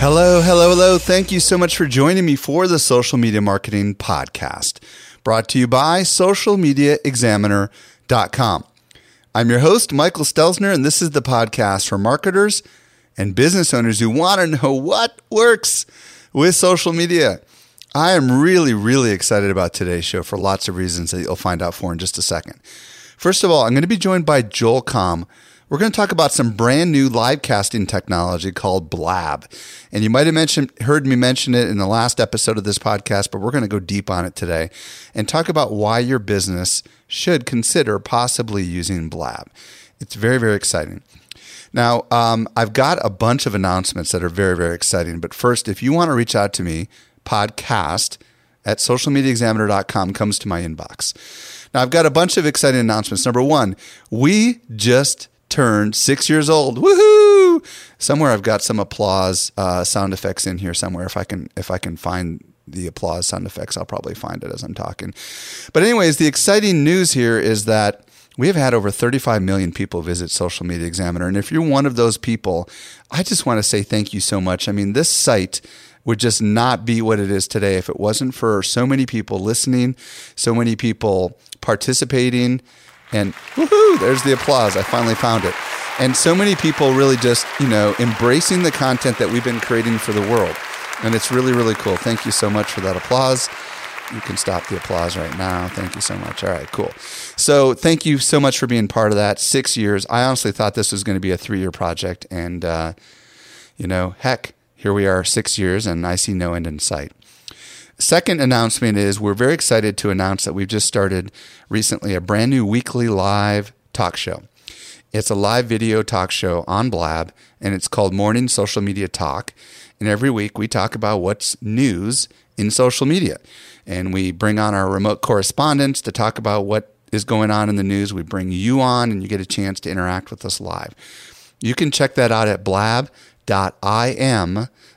Hello, hello, hello. Thank you so much for joining me for the Social Media Marketing Podcast, brought to you by socialmediaexaminer.com. I'm your host, Michael Stelzner, and this is the podcast for marketers and business owners who want to know what works with social media. I am really, really excited about today's show for lots of reasons that you'll find out for in just a second. First of all, I'm going to be joined by Joel Comm. We're going to talk about some brand new live casting technology called Blab. And you might have mentioned, heard me mention it in the last episode of this podcast, but we're going to go deep on it today and talk about why your business should consider possibly using Blab. It's very, very exciting. Now, um, I've got a bunch of announcements that are very, very exciting. But first, if you want to reach out to me, podcast at socialmediaexaminer.com comes to my inbox. Now, I've got a bunch of exciting announcements. Number one, we just turned six years old. Woohoo! Somewhere I've got some applause uh, sound effects in here somewhere. If I can, if I can find the applause sound effects, I'll probably find it as I'm talking. But anyways, the exciting news here is that we have had over 35 million people visit Social Media Examiner, and if you're one of those people, I just want to say thank you so much. I mean, this site would just not be what it is today if it wasn't for so many people listening, so many people participating, and woohoo, there's the applause. I finally found it. And so many people really just, you know, embracing the content that we've been creating for the world. And it's really, really cool. Thank you so much for that applause. You can stop the applause right now. Thank you so much. All right, cool. So, thank you so much for being part of that. Six years. I honestly thought this was going to be a three year project. And, uh, you know, heck, here we are six years and I see no end in sight. Second announcement is we're very excited to announce that we've just started recently a brand new weekly live talk show. It's a live video talk show on Blab and it's called Morning Social Media Talk. And every week we talk about what's news in social media. And we bring on our remote correspondents to talk about what is going on in the news. We bring you on and you get a chance to interact with us live. You can check that out at blab.im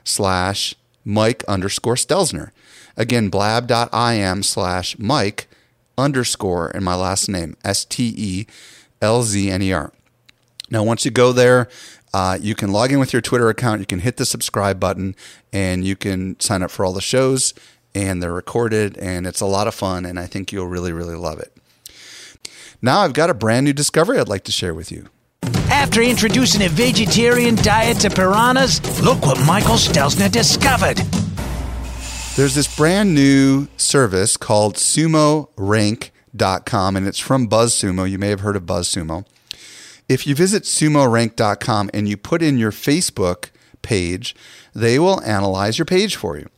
slash Mike underscore Stelzner. Again, blab.im slash Mike underscore and my last name, S T E L Z N E R. Now, once you go there, uh, you can log in with your Twitter account. You can hit the subscribe button and you can sign up for all the shows and they're recorded and it's a lot of fun and I think you'll really, really love it. Now I've got a brand new discovery I'd like to share with you. After introducing a vegetarian diet to piranhas, look what Michael Stelzner discovered. There's this brand new service called sumorank.com, and it's from BuzzSumo. You may have heard of BuzzSumo. If you visit sumorank.com and you put in your Facebook page, they will analyze your page for you.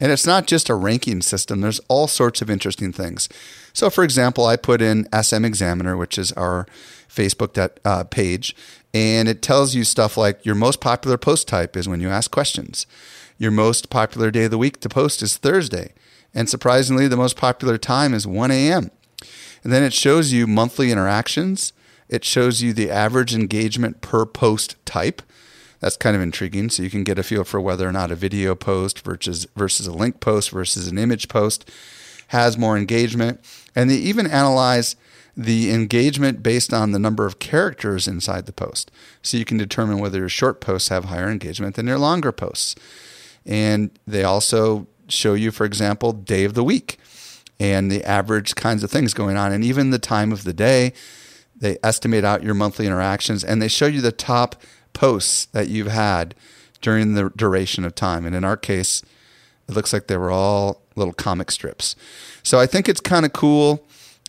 And it's not just a ranking system, there's all sorts of interesting things. So, for example, I put in SM Examiner, which is our Facebook uh, page, and it tells you stuff like your most popular post type is when you ask questions. Your most popular day of the week to post is Thursday. And surprisingly, the most popular time is 1 a.m. And then it shows you monthly interactions. It shows you the average engagement per post type. That's kind of intriguing. So you can get a feel for whether or not a video post versus, versus a link post versus an image post has more engagement. And they even analyze the engagement based on the number of characters inside the post. So you can determine whether your short posts have higher engagement than your longer posts. And they also show you, for example, day of the week and the average kinds of things going on, and even the time of the day. They estimate out your monthly interactions and they show you the top posts that you've had during the duration of time. And in our case, it looks like they were all little comic strips. So I think it's kind of cool.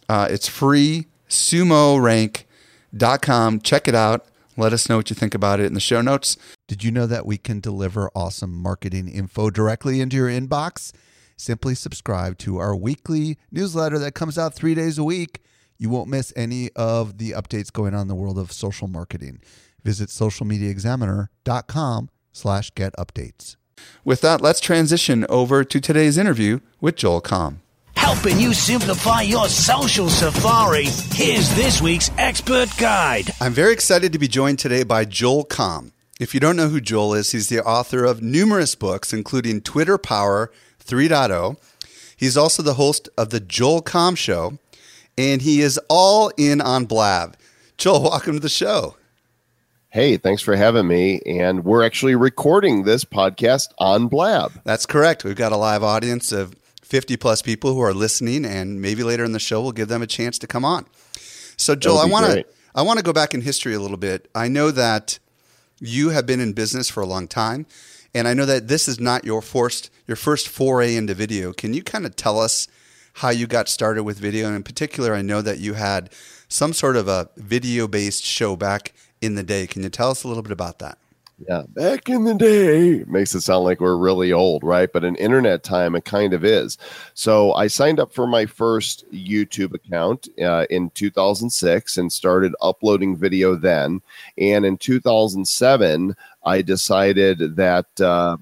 Uh, it's free, sumorank.com. Check it out. Let us know what you think about it in the show notes. Did you know that we can deliver awesome marketing info directly into your inbox? Simply subscribe to our weekly newsletter that comes out three days a week. You won't miss any of the updates going on in the world of social marketing. Visit socialmediaexaminer.com slash get updates. With that, let's transition over to today's interview with Joel Comm. Helping you simplify your social safari, here's this week's expert guide. I'm very excited to be joined today by Joel Comm. If you don't know who Joel is, he's the author of numerous books, including Twitter Power 3.0. He's also the host of The Joel Comm Show, and he is all in on Blab. Joel, welcome to the show. Hey, thanks for having me. And we're actually recording this podcast on Blab. That's correct. We've got a live audience of 50 plus people who are listening, and maybe later in the show we'll give them a chance to come on. So, Joel, I want to I want to go back in history a little bit. I know that you have been in business for a long time, and I know that this is not your first your first foray into video. Can you kind of tell us how you got started with video? And in particular, I know that you had some sort of a video based show back in the day. Can you tell us a little bit about that? Yeah, back in the day makes it sound like we're really old, right? But in internet time, it kind of is. So I signed up for my first YouTube account uh, in 2006 and started uploading video then. And in 2007, I decided that. Uh,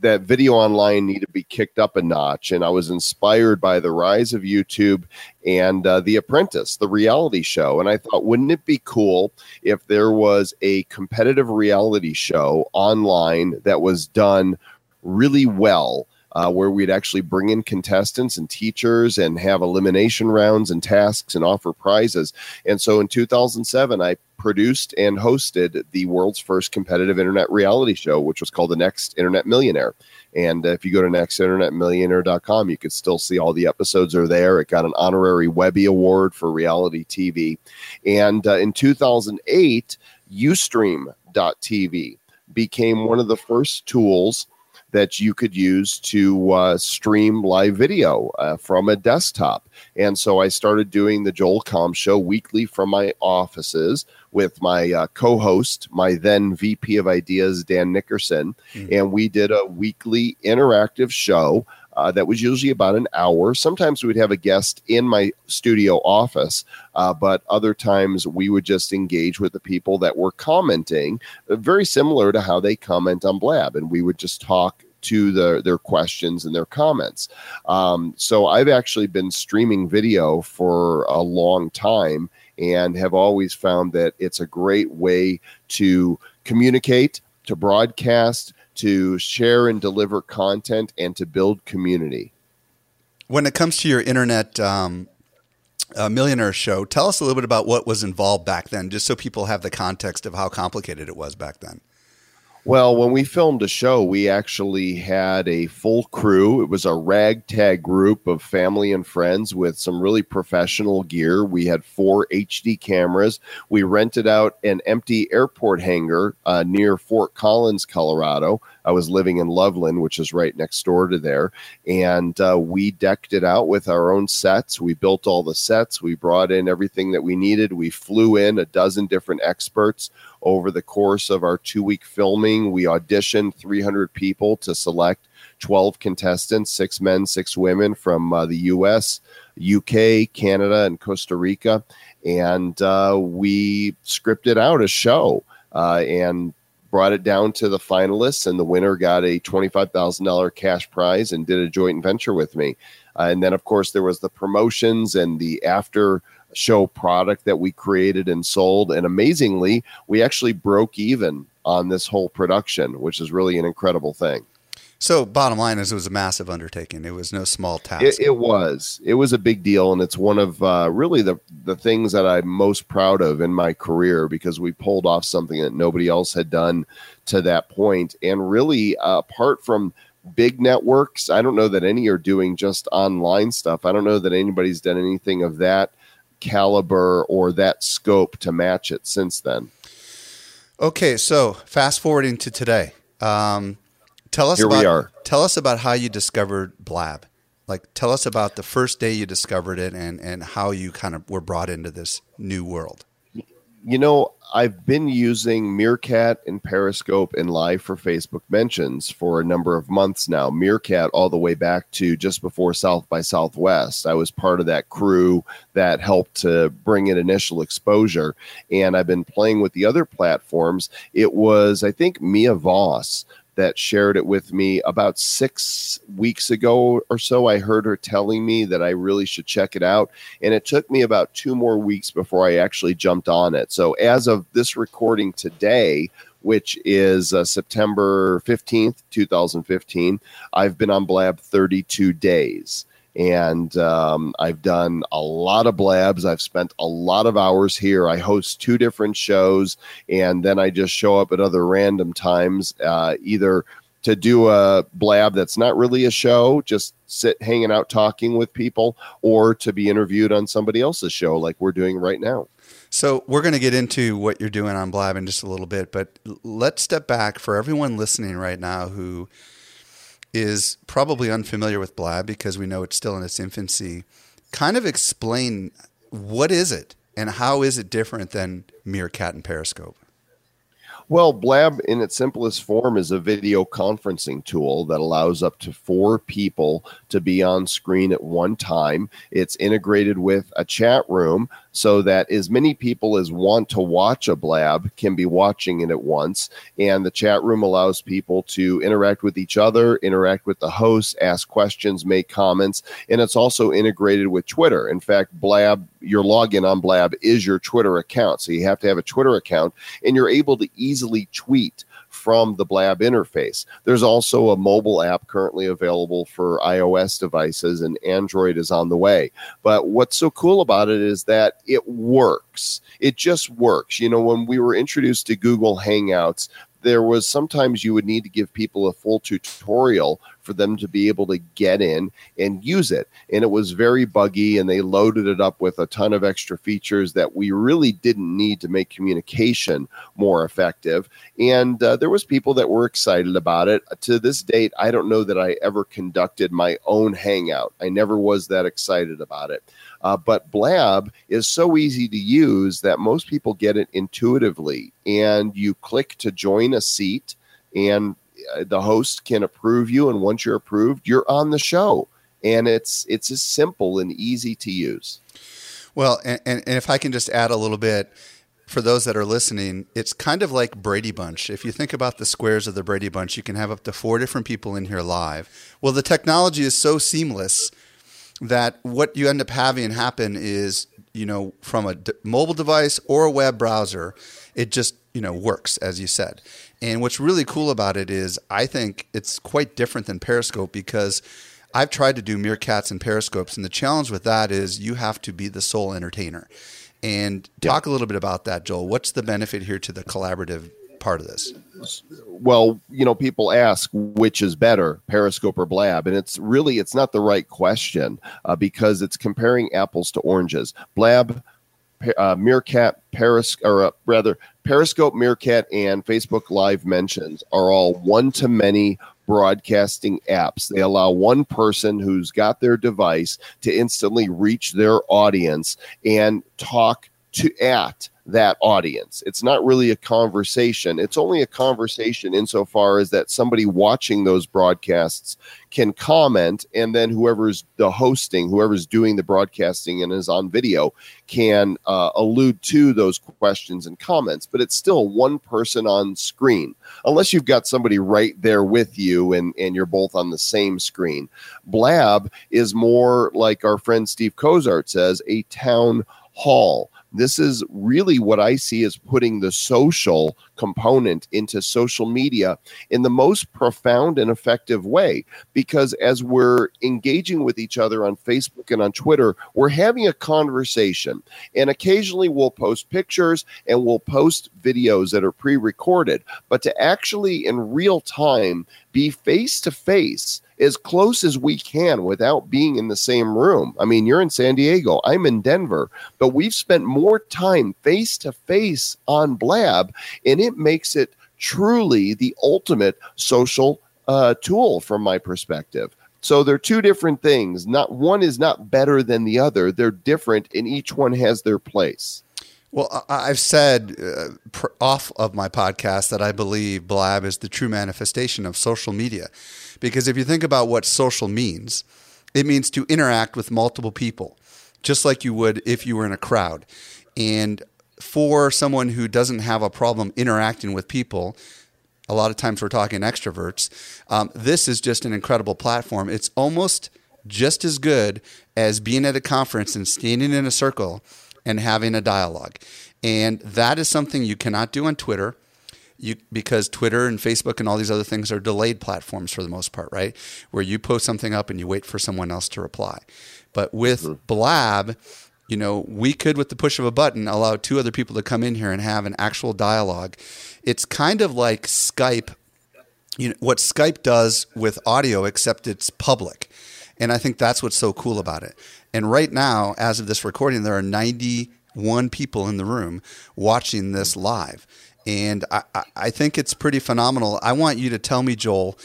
that video online needed to be kicked up a notch. And I was inspired by the rise of YouTube and uh, The Apprentice, the reality show. And I thought, wouldn't it be cool if there was a competitive reality show online that was done really well? Uh, where we'd actually bring in contestants and teachers and have elimination rounds and tasks and offer prizes. And so in 2007, I produced and hosted the world's first competitive internet reality show, which was called The Next Internet Millionaire. And if you go to nextinternetmillionaire.com, you can still see all the episodes are there. It got an honorary Webby Award for reality TV. And uh, in 2008, Ustream.tv became one of the first tools that you could use to uh, stream live video uh, from a desktop. And so I started doing the Joel Comm show weekly from my offices with my uh, co host, my then VP of Ideas, Dan Nickerson. Mm-hmm. And we did a weekly interactive show uh, that was usually about an hour. Sometimes we would have a guest in my studio office, uh, but other times we would just engage with the people that were commenting, uh, very similar to how they comment on Blab. And we would just talk to the, their questions and their comments. Um, so I've actually been streaming video for a long time and have always found that it's a great way to communicate, to broadcast, to share and deliver content and to build community. When it comes to your internet um, uh, millionaire show, tell us a little bit about what was involved back then, just so people have the context of how complicated it was back then. Well, when we filmed a show, we actually had a full crew. It was a ragtag group of family and friends with some really professional gear. We had four HD cameras. We rented out an empty airport hangar uh, near Fort Collins, Colorado. I was living in Loveland, which is right next door to there. And uh, we decked it out with our own sets. We built all the sets. We brought in everything that we needed. We flew in a dozen different experts over the course of our two week filming. We auditioned 300 people to select 12 contestants, six men, six women from uh, the US, UK, Canada, and Costa Rica. And uh, we scripted out a show uh, and brought it down to the finalists, and the winner got a $25,000 cash prize and did a joint venture with me. And then, of course, there was the promotions and the after show product that we created and sold. And amazingly, we actually broke even on this whole production, which is really an incredible thing. So, bottom line is, it was a massive undertaking. It was no small task. It, it was. It was a big deal, and it's one of uh, really the the things that I'm most proud of in my career because we pulled off something that nobody else had done to that point. And really, uh, apart from big networks, I don't know that any are doing just online stuff. I don't know that anybody's done anything of that caliber or that scope to match it since then. Okay, so fast forwarding to today. Um, tell us Here about, we are. Tell us about how you discovered Blab. Like, tell us about the first day you discovered it and, and how you kind of were brought into this new world. You know, I've been using Meerkat and Periscope and Live for Facebook mentions for a number of months now. Meerkat all the way back to just before South by Southwest. I was part of that crew that helped to bring in initial exposure. And I've been playing with the other platforms. It was, I think, Mia Voss that shared it with me about six weeks ago or so. I heard her telling me that I really should check it out. And it took me about two more weeks before I actually jumped on it. So, as of this recording today, which is uh, September 15th, 2015, I've been on Blab 32 days and um, I've done a lot of blabs. I've spent a lot of hours here. I host two different shows, and then I just show up at other random times, uh, either to do a blab that's not really a show, just sit hanging out talking with people, or to be interviewed on somebody else's show like we're doing right now. So we're going to get into what you're doing on Blab in just a little bit, but let's step back for everyone listening right now who is probably unfamiliar with Blab because we know it's still in its infancy. Kind of explain what is it and how is it different than Meerkat and Periscope? Well, Blab in its simplest form is a video conferencing tool that allows up to four people to be on screen at one time. It's integrated with a chat room so that as many people as want to watch a blab can be watching it at once. And the chat room allows people to interact with each other, interact with the host, ask questions, make comments. And it's also integrated with Twitter. In fact, Blab, your login on Blab is your Twitter account. So you have to have a Twitter account and you're able to easily tweet from the Blab interface. There's also a mobile app currently available for iOS devices, and Android is on the way. But what's so cool about it is that it works. It just works. You know, when we were introduced to Google Hangouts, there was sometimes you would need to give people a full tutorial for them to be able to get in and use it. And it was very buggy, and they loaded it up with a ton of extra features that we really didn't need to make communication more effective. And uh, there was people that were excited about it. To this date, I don't know that I ever conducted my own hangout. I never was that excited about it. Uh, but Blab is so easy to use that most people get it intuitively. And you click to join a seat, and Uh, the host can approve you. And once you're approved, you're on the show. And it's it's as simple and easy to use. Well, and, and, and if I can just add a little bit, for those that are listening, it's kind of like Brady Bunch. If you think about the squares of the Brady Bunch, you can have up to four different people in here live. Well, the technology is so seamless that what you end up having happen is, you know, from a d- mobile device or a web browser, it just, you know, works, as you said. And what's really cool about it is I think it's quite different than Periscope because I've tried to do meerkats and periscopes, and the challenge with that is you have to be the sole entertainer. And talk a little bit about that, Joel. What's the benefit here to the collaborative part of this? well, you know, people ask which is better, Periscope or Blab, and it's really it's not the right question uh, because it's comparing apples to oranges. Blab, uh, Meerkat, Peris, or uh, rather Periscope, Meerkat, and Facebook Live mentions are all one to many broadcasting apps. They allow one person who's got their device to instantly reach their audience and talk to at that audience. It's not really a conversation. It's only a conversation insofar as that somebody watching those broadcasts can comment, and then whoever's the hosting, whoever's doing the broadcasting and is on video, can uh, allude to those questions and comments. But it's still one person on screen, unless you've got somebody right there with you and, and you're both on the same screen. Blab is more like our friend Steve Kozart says, a town hall this is really what I see as putting the social component into social media in the most profound and effective way. Because as we're engaging with each other on Facebook and on Twitter, we're having a conversation. And occasionally we'll post pictures and we'll post videos that are pre recorded. But to actually in real time be face to face as close as we can without being in the same room. I mean, you're in San Diego, I'm in Denver, but we've spent more time face to face on Blab, and it makes it truly the ultimate social uh, tool from my perspective. So they're two different things. Not one is not better than the other. They're different, and each one has their place. Well, I've said uh, off of my podcast that I believe Blab is the true manifestation of social media. Because if you think about what social means, it means to interact with multiple people, just like you would if you were in a crowd. And for someone who doesn't have a problem interacting with people, a lot of times we're talking extroverts, um, this is just an incredible platform. It's almost just as good as being at a conference and standing in a circle and having a dialogue. And that is something you cannot do on Twitter. You, because Twitter and Facebook and all these other things are delayed platforms for the most part, right? Where you post something up and you wait for someone else to reply. But with mm-hmm. Blab, you know, we could, with the push of a button, allow two other people to come in here and have an actual dialogue. It's kind of like Skype, you know, what Skype does with audio, except it's public. And I think that's what's so cool about it. And right now, as of this recording, there are 91 people in the room watching this live. And I, I, think it's pretty phenomenal. I want you to tell me, Joel,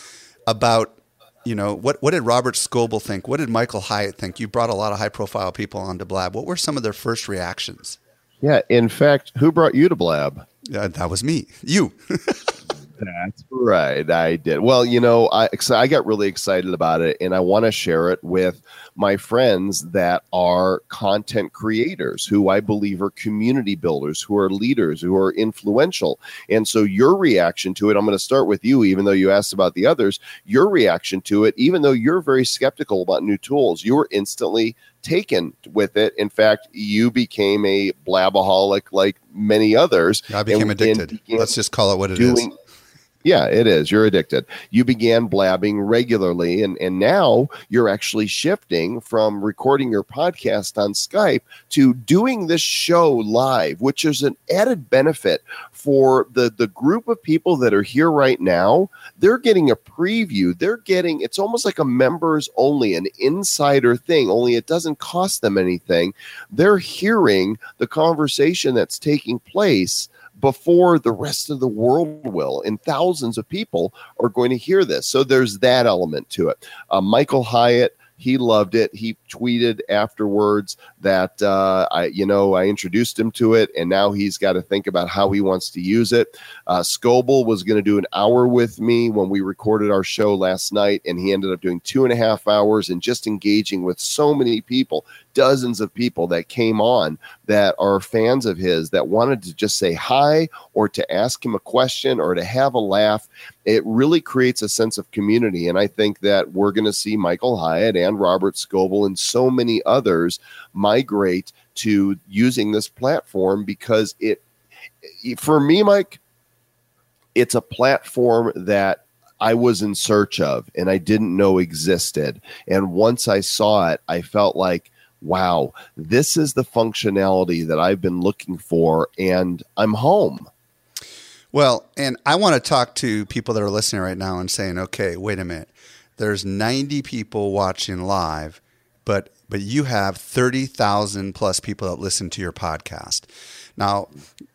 about you know what what did Robert Scoble think? What did Michael Hyatt think? You brought a lot of high profile people onto Blab. What were some of their first reactions? Yeah, in fact, who brought you to Blab? Uh, that was me. You. That's right. I did. Well, you know, I I got really excited about it and I want to share it with my friends that are content creators who I believe are community builders, who are leaders, who are influential. And so your reaction to it, I'm going to start with you even though you asked about the others, your reaction to it even though you're very skeptical about new tools, you were instantly taken with it. In fact, you became a blabaholic like many others. I became and- addicted. and Let's just call it what it is. Yeah it is. You're addicted. You began blabbing regularly and and now you're actually shifting from recording your podcast on skype to doing this show live which is an added benefit for the the group of people that are here right now. They're getting a preview. They're getting it's almost like a members only an insider thing only it doesn't cost them anything. They're hearing the conversation that's taking place before the rest of the world will. And thousands of people are going to hear this. So there's that element to it. Uh, Michael Hyatt. He loved it. He tweeted afterwards that uh, I, you know, I introduced him to it, and now he's got to think about how he wants to use it. Uh, Scoble was going to do an hour with me when we recorded our show last night, and he ended up doing two and a half hours and just engaging with so many people, dozens of people that came on that are fans of his that wanted to just say hi or to ask him a question or to have a laugh. It really creates a sense of community. And I think that we're going to see Michael Hyatt and Robert Scoble and so many others migrate to using this platform because it, for me, Mike, it's a platform that I was in search of and I didn't know existed. And once I saw it, I felt like, wow, this is the functionality that I've been looking for, and I'm home. Well, and I want to talk to people that are listening right now and saying, okay, wait a minute. There's 90 people watching live, but but you have 30,000 plus people that listen to your podcast. Now,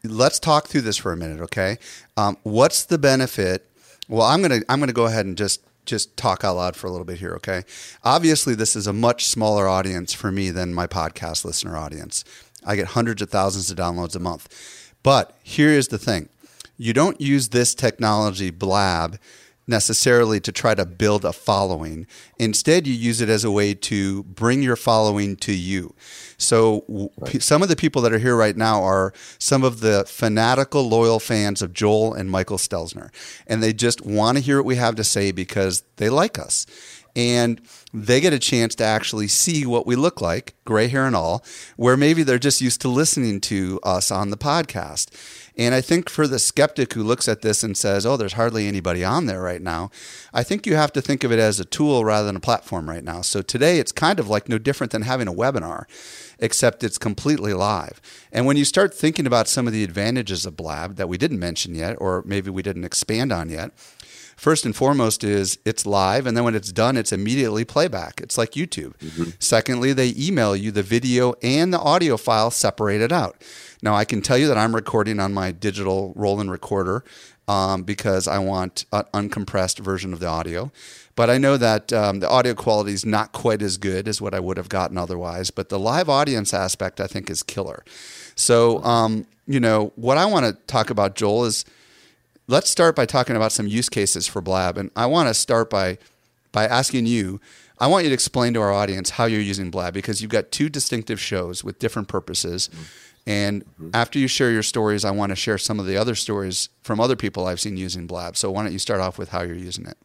let's talk through this for a minute, okay? Um, what's the benefit? Well, I'm gonna I'm gonna go ahead and just just talk out loud for a little bit here, okay? Obviously, this is a much smaller audience for me than my podcast listener audience. I get hundreds of thousands of downloads a month. But here is the thing you don't use this technology blab necessarily to try to build a following. Instead, you use it as a way to bring your following to you. So, p- some of the people that are here right now are some of the fanatical, loyal fans of Joel and Michael Stelzner. And they just want to hear what we have to say because they like us. And they get a chance to actually see what we look like, gray hair and all, where maybe they're just used to listening to us on the podcast. And I think for the skeptic who looks at this and says, oh, there's hardly anybody on there right now, I think you have to think of it as a tool rather than a platform right now. So today it's kind of like no different than having a webinar, except it's completely live. And when you start thinking about some of the advantages of Blab that we didn't mention yet, or maybe we didn't expand on yet, First and foremost is it's live, and then when it's done, it's immediately playback. It's like YouTube. Secondly, they email you the video and the audio file separated out. Now, I can tell you that I'm recording on my digital Roland recorder um, because I want an uncompressed version of the audio. But I know that um, the audio quality is not quite as good as what I would have gotten otherwise. But the live audience aspect, I think, is killer. So, um, you know, what I want to talk about, Joel, is let's start by talking about some use cases for Blab. And I want to start by by asking you. I want you to explain to our audience how you're using Blab because you've got two distinctive shows with different purposes. Mm-hmm. And mm-hmm. after you share your stories, I want to share some of the other stories from other people I've seen using Blab. So why don't you start off with how you're using it?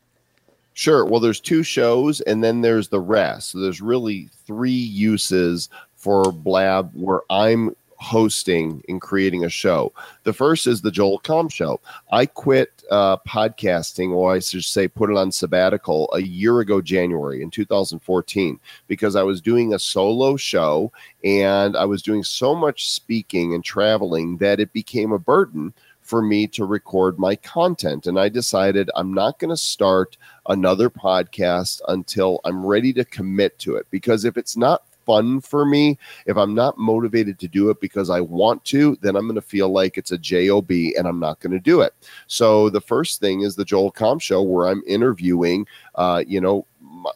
Sure. Well, there's two shows, and then there's the rest. So there's really three uses for Blab where I'm hosting and creating a show. The first is the Joel Comm Show. I quit uh, podcasting, or I should say, put it on sabbatical a year ago, January in 2014, because I was doing a solo show and I was doing so much speaking and traveling that it became a burden for me to record my content. And I decided I'm not going to start another podcast until I'm ready to commit to it. Because if it's not fun for me, if I'm not motivated to do it because I want to, then I'm going to feel like it's a job and I'm not going to do it. So the first thing is the Joel Comm Show, where I'm interviewing, uh, you know,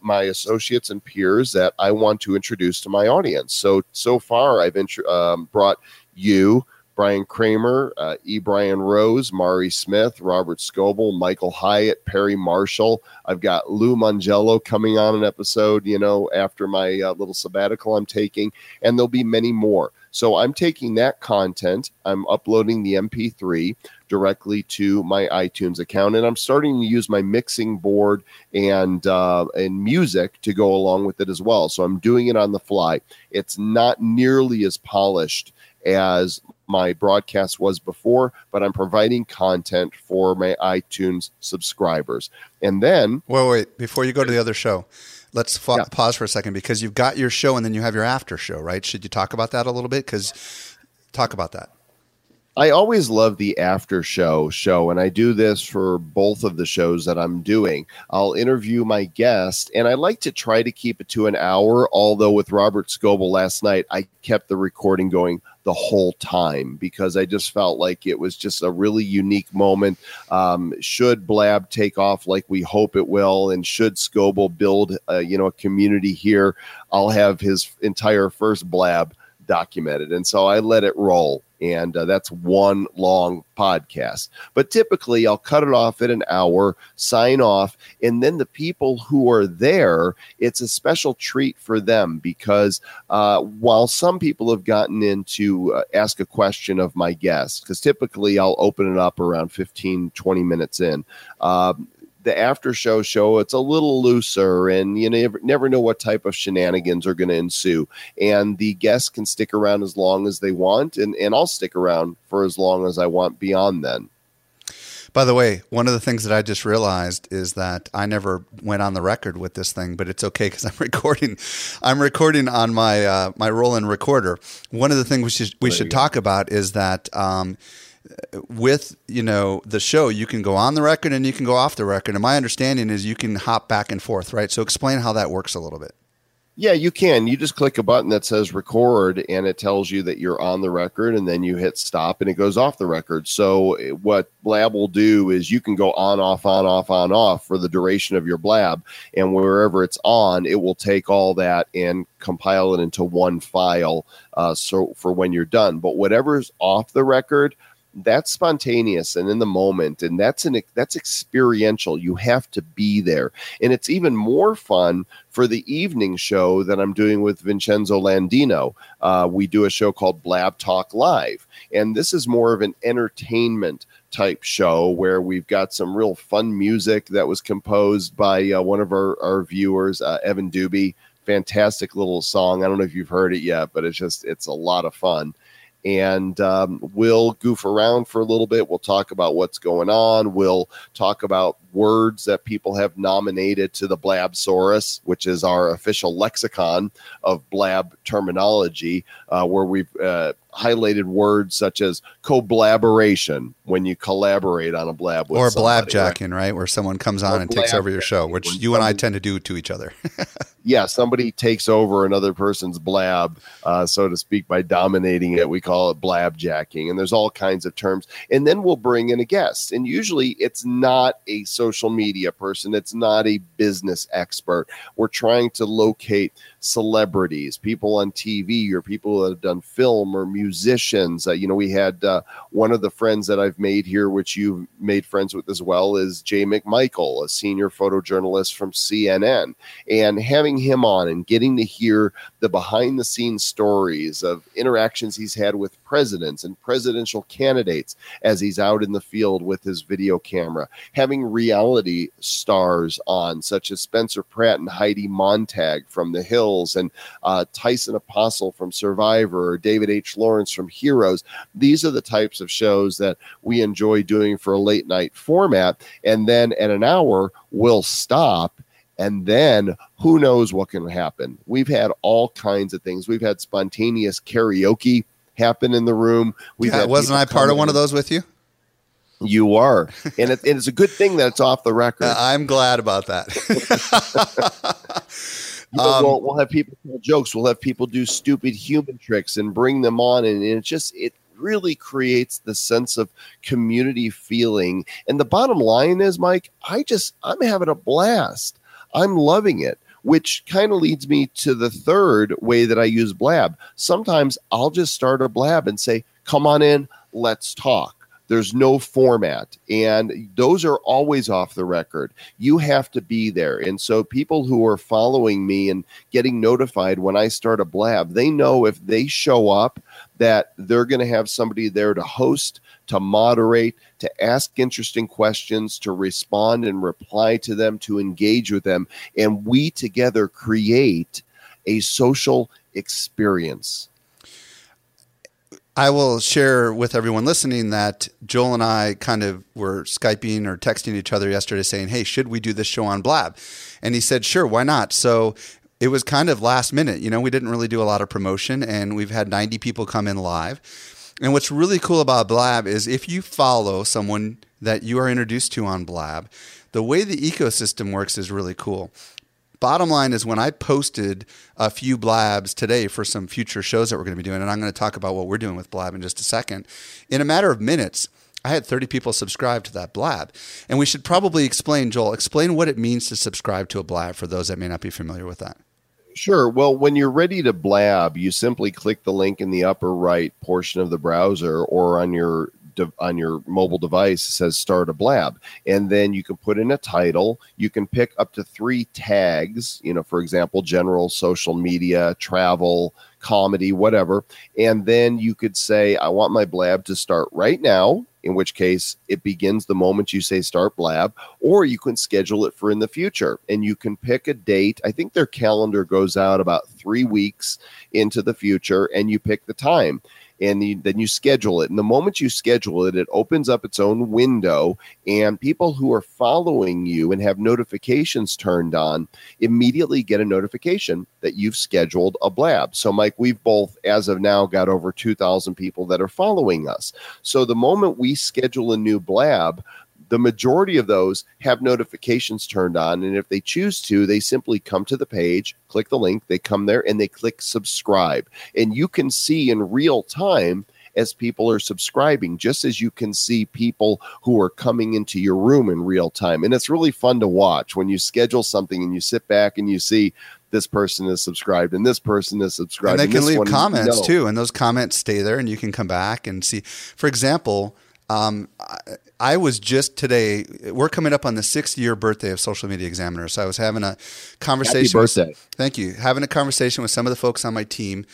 my associates and peers that I want to introduce to my audience. So so far, I've intro- um, brought you. Bryan Kramer, uh, E. Brian Rose, Mari Smith, Robert Scoble, Michael Hyatt, Perry Marshall. I've got Lou Mongello coming on an episode, you know, after my uh, little sabbatical I'm taking, and there'll be many more. So I'm taking that content, I'm uploading the MP3 directly to my iTunes account, and I'm starting to use my mixing board and uh, and music to go along with it as well. So I'm doing it on the fly. It's not nearly as polished as my broadcast was before, but I'm providing content for my iTunes subscribers. And then, Wait, wait, before you go to the other show, let's fa- Yeah. pause for a second because you've got your show and then you have your after show, right? Should you talk about that a little bit? Because talk about that. I always love the after show show, and I do this for both of the shows that I'm doing. I'll interview my guest, and I like to try to keep it to an hour. Although with Robert Scoble last night, I kept the recording going the whole time because I just felt like it was just a really unique moment. Um, should Blab take off like we hope it will, and should Scoble build, uh, you know, a community here, I'll have his entire first Blab documented, and so I let it roll and uh, that's one long podcast. But typically, I'll cut it off at an hour, sign off, and then the people who are there, it's a special treat for them because uh, while some people have gotten in to uh, ask a question of my guest, because typically I'll open it up around 15, 20 minutes in. Um, the after show show it's a little looser and you never, never know what type of shenanigans are going to ensue and the guests can stick around as long as they want and, and i'll stick around for as long as i want beyond then By the way, one of the things that I just realized is that I never went on the record with this thing, but it's okay because I'm recording. I'm recording on my uh, my Roland recorder. One of the things we should we There should talk about is that um, with you know the show, you can go on the record and you can go off the record. And my understanding is you can hop back and forth, right? So explain how that works a little bit. yeah you can you just click a button that says record and it tells you that you're on the record and then you hit stop and it goes off the record so eh, what blab will do is you can go on off on off on off for the duration of your blab and wherever it's on it will take all that and compile it into one file uh, so for when you're done but whatever's off the record that's spontaneous and in the moment and that's an that's experiential. You have to be there. And it's even more fun for the evening show that i'm doing with vincenzo landino. Uh, we do a show called blab talk live and this is more of an entertainment type show where we've got some real fun music that was composed by uh, one of our, our viewers uh, evan doobie. Fantastic little song. I don't know if you've heard it yet but it's just it's a lot of fun and um, we'll goof around for a little bit. We'll talk about what's going on. We'll talk about words that people have nominated to the Blabsaurus, which is our official lexicon of Blab terminology, uh, where we've uh, highlighted words such as collaboration when you collaborate on a blab with or somebody, right? blabjacking, right? Where someone comes on Or and takes over your show, which you and I tend to do to each other. yeah, somebody takes over another person's blab, uh, so to speak, by dominating it. We call it blab jacking, and there's all kinds of terms. And then we'll bring in a guest, and usually it's not a social media person, it's not a business expert. We're trying to locate celebrities, people on TV, or people that have done film or musicians. Uh, you know, we had uh, one of the friends that I've made here, which you've made friends with as well, is Jay McMichael, a senior photojournalist from CNN, and having him on and getting to hear the behind the scenes stories of interactions he's had with presidents and presidential candidates as he's out in the field with his video camera, having reality stars on, such as Spencer Pratt and Heidi Montag from The Hills, and uh, Tyson Apostle from Survivor, or David H. Lawrence from Heroes. These are the types of shows that we enjoy doing for a late night format. And then at an hour, we'll stop and then who knows what can happen. We've had all kinds of things. We've had spontaneous karaoke happen in the room. We've Yeah, wasn't I part of one of those with you? You are, and, it, and it's a good thing that it's off the record. Uh, I'm glad about that. You know, Um, we'll, we'll have people tell jokes. We'll have people do stupid human tricks and bring them on, and, and it just it really creates the sense of community feeling. And the bottom line is, Mike, I just I'm having a blast. I'm loving it. Which kind of leads me to the third way that I use Blab. Sometimes I'll just start a Blab and say, "Come on in, let's talk." There's no format, and those are always off the record. You have to be there. And so, people who are following me and getting notified when I start a blab, they know if they show up that they're going to have somebody there to host, to moderate, to ask interesting questions, to respond and reply to them, to engage with them. And we together create a social experience. I will share with everyone listening that Joel and I kind of were Skyping or texting each other yesterday saying, Hey, should we do this show on Blab? And he said, Sure, why not? So it was kind of last minute. You know, we didn't really do a lot of promotion and we've had 90 people come in live. And what's really cool about Blab is if you follow someone that you are introduced to on Blab, the way the ecosystem works is really cool. Bottom line is when I posted a few blabs today for some future shows that we're going to be doing, and I'm going to talk about what we're doing with Blab in just a second. In a matter of minutes, I had 30 people subscribe to that blab. And we should probably explain, Joel, explain what it means to subscribe to a blab for those that may not be familiar with that. Sure. Well, when you're ready to blab, you simply click the link in the upper right portion of the browser or on your on your mobile device it says start a blab and then you can put in a title you can pick up to 3 tags you know for example general social media travel comedy whatever. And then you could say i want my blab to start right now in which case it begins the moment you say start blab, or you can schedule it for in the future. And you can pick a date. I think their calendar goes out about three weeks into the future and you pick the time and then you schedule it. And the moment you schedule it, it opens up its own window, and people who are following you and have notifications turned on immediately get a notification that you've scheduled a blab. So, Mike, we've both, as of now, got over 2,000 people that are following us. So, the moment we schedule a new blab, the majority of those have notifications turned on. And if they choose to, they simply come to the page, click the link, they come there, and they click subscribe. And you can see in real time as people are subscribing, just as you can see people who are coming into your room in real time. And it's really fun to watch when you schedule something and you sit back and you see this person is subscribed and this person is subscribed. And they can leave comments no. too, and those comments stay there, and you can come back and see. For example, um, I, I was just today. We're coming up on the sixth year birthday of Social Media Examiner, so I was having a conversation. with- birthday. thank you. Having a conversation with some of the folks on my team,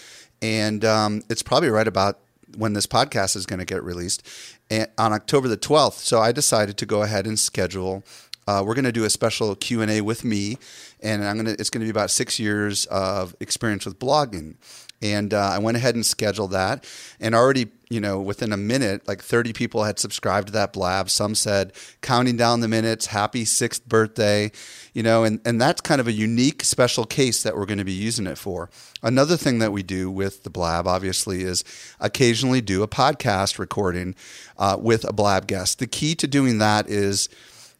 and um, it's probably right about when this podcast is going to get released and on October the 12th. So I decided to go ahead and schedule. Uh, we're going to do a special Q and A with me, and I'm gonna. It's going to be about six years of experience with blogging, and uh, I went ahead and scheduled that. And already, you know, within a minute, like 30 people had subscribed to that blab. Some said, counting down the minutes, happy sixth birthday, you know, and and that's kind of a unique, special case that we're going to be using it for. Another thing that we do with the blab, obviously, is occasionally do a podcast recording uh, with a blab guest. The key to doing that is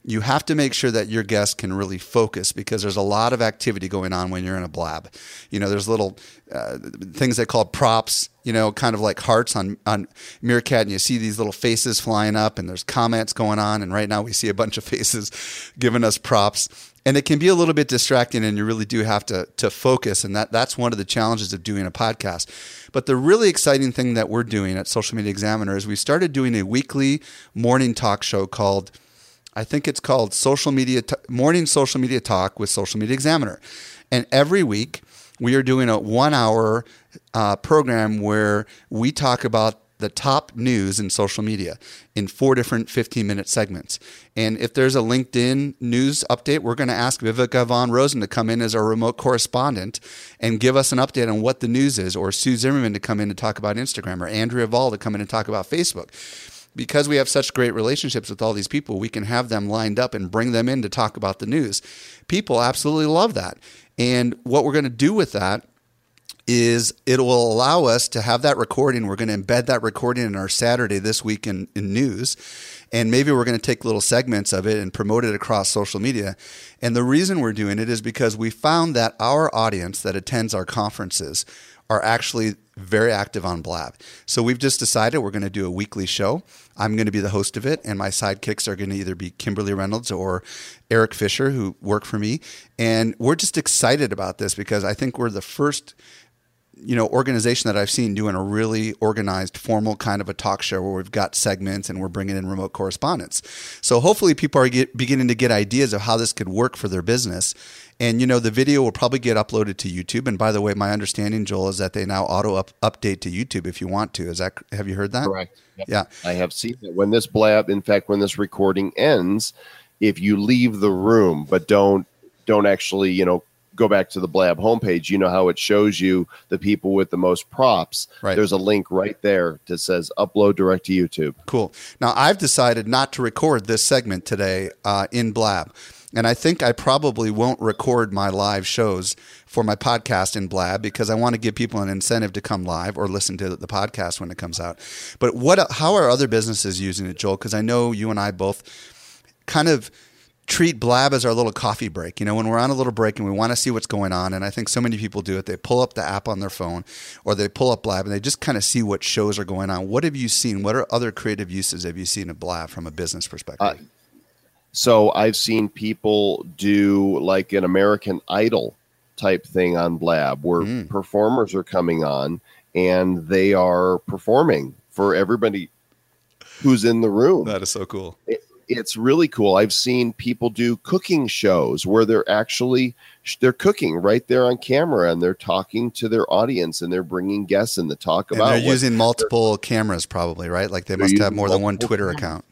you have to make sure that your guest can really focus because there's a lot of activity going on when you're in a blab. You know, there's little uh, things they call props, you know, kind of like hearts on, on Meerkat, and you see these little faces flying up, and there's comments going on. And right now we see a bunch of faces giving us props. And it can be a little bit distracting, and you really do have to, to focus. And that, that's one of the challenges of doing a podcast. But the really exciting thing that we're doing at Social Media Examiner is we started doing a weekly morning talk show called I think it's called Social Media T- Morning Social Media Talk with Social Media Examiner. And every week we are doing a one hour uh, program where we talk about the top news in social media in four different 15 minute segments. And if there's a LinkedIn news update, we're going to ask Viveka Von Rosen to come in as our remote correspondent and give us an update on what the news is, or Sue Zimmerman to come in to talk about Instagram, or Andrea Vahl to come in and talk about Facebook because we have such great relationships with all these people, we can have them lined up and bring them in to talk about the news. People absolutely love that. And what we're going to do with that is it will allow us to have that recording. We're going to embed that recording in our Saturday this week in, in news. And maybe we're going to take little segments of it and promote it across social media. And the reason we're doing it is because we found that our audience that attends our conferences are actually very active on Blab. So we've just decided we're going to do a weekly show. I'm going to be the host of it, and my sidekicks are going to either be Kimberly Reynolds or Erik Fisher, who work for me. And we're just excited about this because I think we're the first you know organization that I've seen doing a really organized, formal kind of a talk show where we've got segments and we're bringing in remote correspondents. So hopefully, people are get, beginning to get ideas of how this could work for their business. And you know, the video will probably get uploaded to YouTube. And by the way, my understanding, Joel, is that they now auto up, update to YouTube if you want to. Is that have you heard that? Correct. Yep. Yeah, I have seen it. When this blab, in fact, when this recording ends, if you leave the room but don't don't actually, you know, go back to the Blab homepage, you know how it shows you the people with the most props. Right. There's a link right there that says upload direct to YouTube. Cool. Now, I've decided not to record this segment today uh, in Blab. And I think I probably won't record my live shows for my podcast in Blab because I want to give people an incentive to come live or listen to the podcast when it comes out. But what? How are other businesses using it, Joel? Because I know you and I both kind of treat blab as our little coffee break. You know when we're on a little break and we want to see what's going on and i think so many people do it they pull up the app on their phone or they pull up blab and they just kind of see what shows are going on. What have you seen? What are other creative uses have you seen of blab from a business perspective? Uh, so i've seen people do like an american idol type thing on blab where mm. performers are coming on and they are performing for everybody who's in the room. That is so cool. It, it's really cool. I've seen people do cooking shows where they're actually they're cooking right there on camera and they're talking to their audience and they're bringing guests in to talk and about. They're using multiple cameras, probably right. Like they must have more than one Twitter account.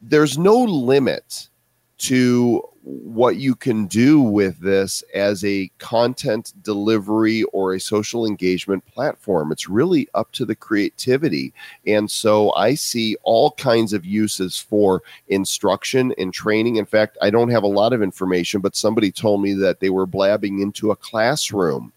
There's no limit to what you can do with this as a content delivery or a social engagement platform. It's really up to the creativity. And so I see all kinds of uses for instruction and training. In fact, I don't have a lot of information, but somebody told me that they were blabbing into a classroom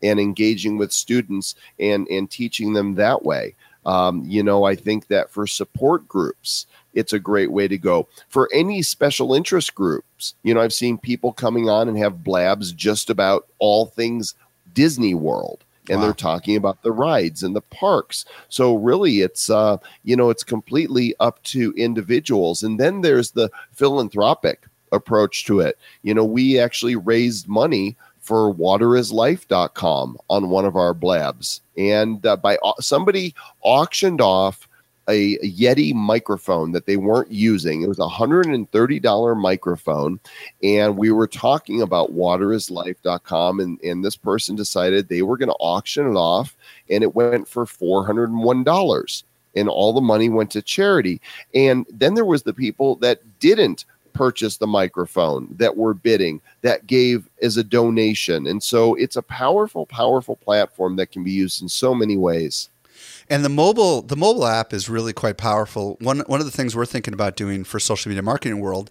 and engaging with students and, and teaching them that way. Um, you know, I think that for support groups, it's a great way to go. For any special interest groups, you know, I've seen people coming on and have blabs just about all things Disney World. And wow. they're talking about the rides and the parks. So really it's uh, you know, it's completely up to individuals. And then there's the philanthropic approach to it. You know, we actually raised money for waterislife.com on one of our blabs. And uh, by uh, somebody auctioned off a, Yeti microphone that they weren't using. It was a $130 microphone. And we were talking about waterislife.com. And, and this person decided they were going to auction it off. And it went for $401. And all the money went to charity. And then there was the people that didn't purchase the microphone that were bidding that gave as a donation. And so it's a powerful, powerful platform that can be used in so many ways. And the mobile the mobile app is really quite powerful. One one of the things we're thinking about doing for social media marketing world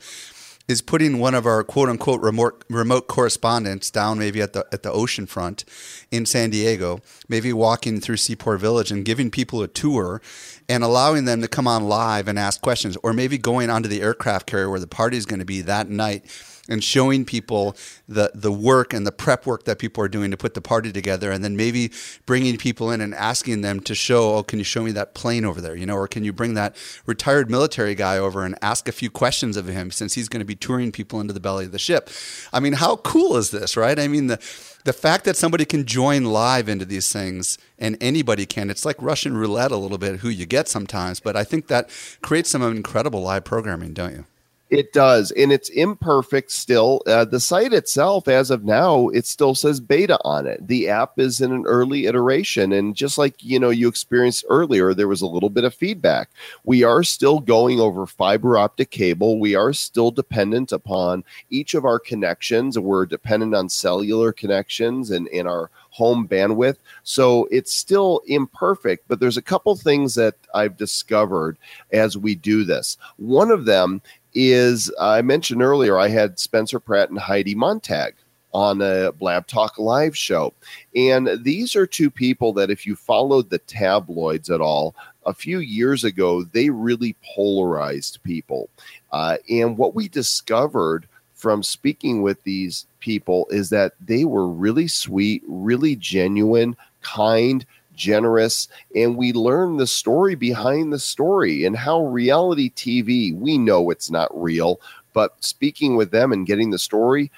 is putting one of our quote unquote remote remote correspondents down maybe at the at the ocean front in San Diego, maybe walking through Seaport Village and giving people a tour and allowing them to come on live and ask questions, or maybe going onto the aircraft carrier where the party is going to be that night and showing people the the work and the prep work that people are doing to put the party together and then maybe bringing people in and asking them to show oh can you show me that plane over there you know or can you bring that retired military guy over and ask a few questions of him since he's going to be touring people into the belly of the ship. I mean how cool is this right? I mean the the fact that somebody can join live into these things and anybody can it's like russian roulette a little bit who you get sometimes but i think that creates some incredible live programming don't you it does, and it's imperfect still. Uh, the site itself, as of now, it still says beta on it. The app is in an early iteration, and just like you know, you experienced earlier, there was a little bit of feedback. We are still going over fiber optic cable. We are still dependent upon each of our connections. We're dependent on cellular connections and in our home bandwidth. So it's still imperfect, but there's a couple things that I've discovered as we do this. One of them is I mentioned earlier I had Spencer Pratt and Heidi Montag on a Blab Talk live show. And these are two people that, if you followed the tabloids at all, a few years ago, they really polarized people. Uh, and what we discovered from speaking with these people is that they were really sweet, really genuine, kind, generous, and we learn the story behind the story and how reality TV, we know it's not real, but speaking with them and getting the story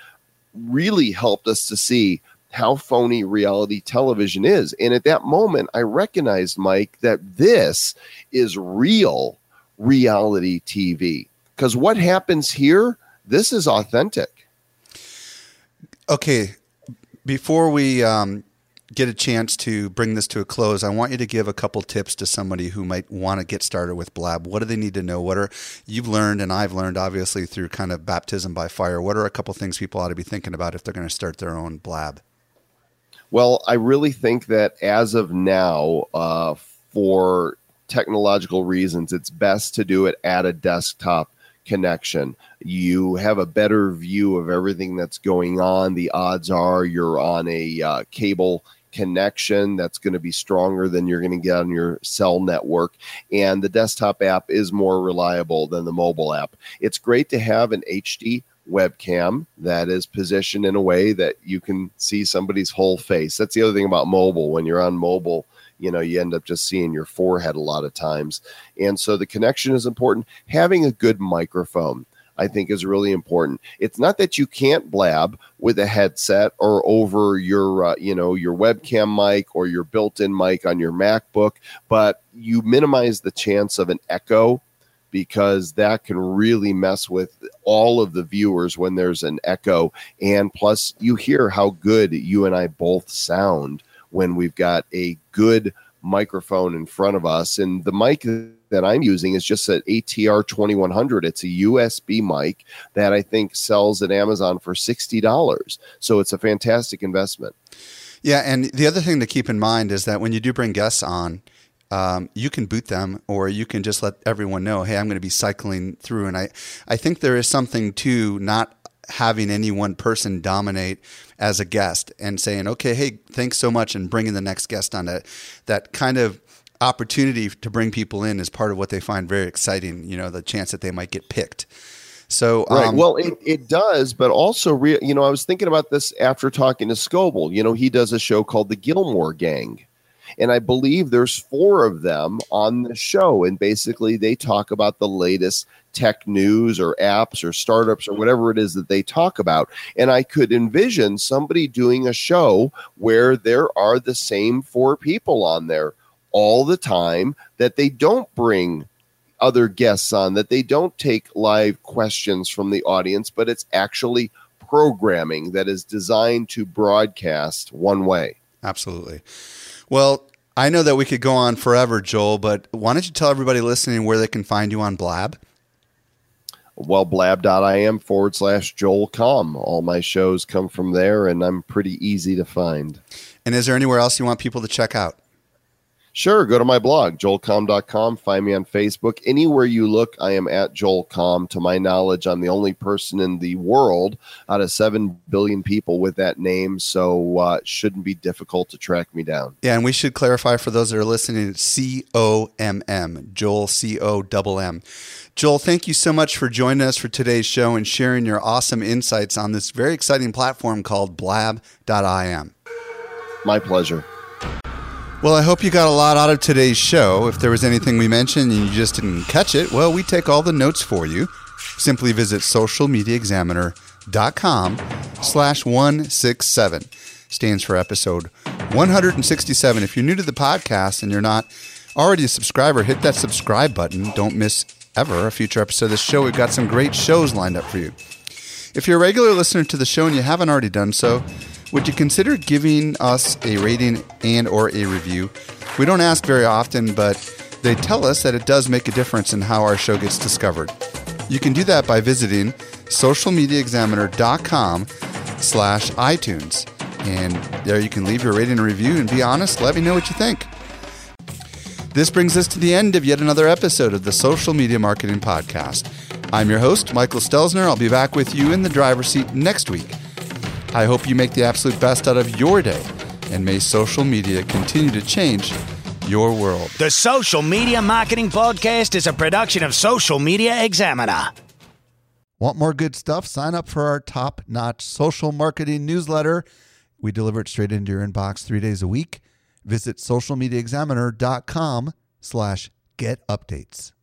really helped us to see how phony reality television is. And at that moment, I recognized, Mike, that this is real reality TV. Because what happens here, this is authentic. Okay. Before we um, get a chance to bring this to a close, I want you to give a couple tips to somebody who might want to get started with Blab. What do they need to know? What are you've learned and I've learned obviously through kind of baptism by fire? What are a couple things people ought to be thinking about if they're going to start their own Blab? Well, I really think that as of now, uh, for technological reasons, it's best to do it at a desktop connection. You have a better view of everything that's going on. The odds are you're on a uh, cable connection that's going to be stronger than you're going to get on your cell network. And the desktop app is more reliable than the mobile app. It's great to have an HD webcam that is positioned in a way that you can see somebody's whole face. That's the other thing about mobile. When you're on mobile, you know, you end up just seeing your forehead a lot of times. And so the connection is important. Having a good microphone. I think is really important. It's not that you can't blab with a headset or over your, uh, you know, your webcam mic or your built-in mic on your MacBook, but you minimize the chance of an echo because that can really mess with all of the viewers when there's an echo. And plus, you hear how good you and I both sound when we've got a good microphone in front of us. And the mic that I'm using is just an ATR 2100. It's a USB mic that I think sells at Amazon for $60. So it's a fantastic investment. Yeah. And the other thing to keep in mind is that when you do bring guests on, um, you can boot them or you can just let everyone know, hey, I'm going to be cycling through. And I, I think there is something to not having any one person dominate as a guest and saying, okay, hey, thanks so much, and bringing the next guest on that, that kind of opportunity to bring people in is part of what they find very exciting. You know, the chance that they might get picked. So, right. Um, well, it, it does, but also, re- you know, I was thinking about this after talking to Scoble. You know, he does a show called The Gilmore Gang. And I believe there's four of them on the show. And basically, they talk about the latest tech news or apps or startups or whatever it is that they talk about. And I could envision somebody doing a show where there are the same four people on there all the time, that they don't bring other guests on, that they don't take live questions from the audience, but it's actually programming that is designed to broadcast one way. Absolutely. Well, I know that we could go on forever, Joel, but why don't you tell everybody listening where they can find you on Blab? Well, blab.im forward slash Joel Comm. All my shows come from there, and I'm pretty easy to find. And is there anywhere else you want people to check out? Sure, go to my blog, joelcomm.com. Find me on Facebook. Anywhere you look, I am at joelcom. To my knowledge, I'm the only person in the world out of 7 billion people with that name, so uh, it shouldn't be difficult to track me down. Yeah, and we should clarify for those that are listening, it's C O M M, Joel C O M M. Joel, thank you so much for joining us for today's show and sharing your awesome insights on this very exciting platform called blab.im. My pleasure. Well, I hope you got a lot out of today's show. If there was anything we mentioned and you just didn't catch it, well, we take all the notes for you. Simply visit socialmediaexaminer.com slash 167. Stands for episode 167. If you're new to the podcast and you're not already a subscriber, hit that subscribe button. Don't miss ever a future episode of the show. We've got some great shows lined up for you. If you're a regular listener to the show and you haven't already done so, would you consider giving us a rating and or a review? We don't ask very often, but they tell us that it does make a difference in how our show gets discovered. You can do that by visiting socialmediaexaminer.com slash iTunes. And there you can leave your rating and review and be honest. Let me know what you think. This brings us to the end of yet another episode of the Social Media Marketing Podcast. I'm your host, Michael Stelzner. I'll be back with you in the driver's seat next week. I hope you make the absolute best out of your day, and may social media continue to change your world. The Social Media Marketing Podcast is a production of Social Media Examiner. Want more good stuff? Sign up for our top notch social marketing newsletter. We deliver it straight into your inbox three days a week. Visit socialmediaexaminer.com slash get updates.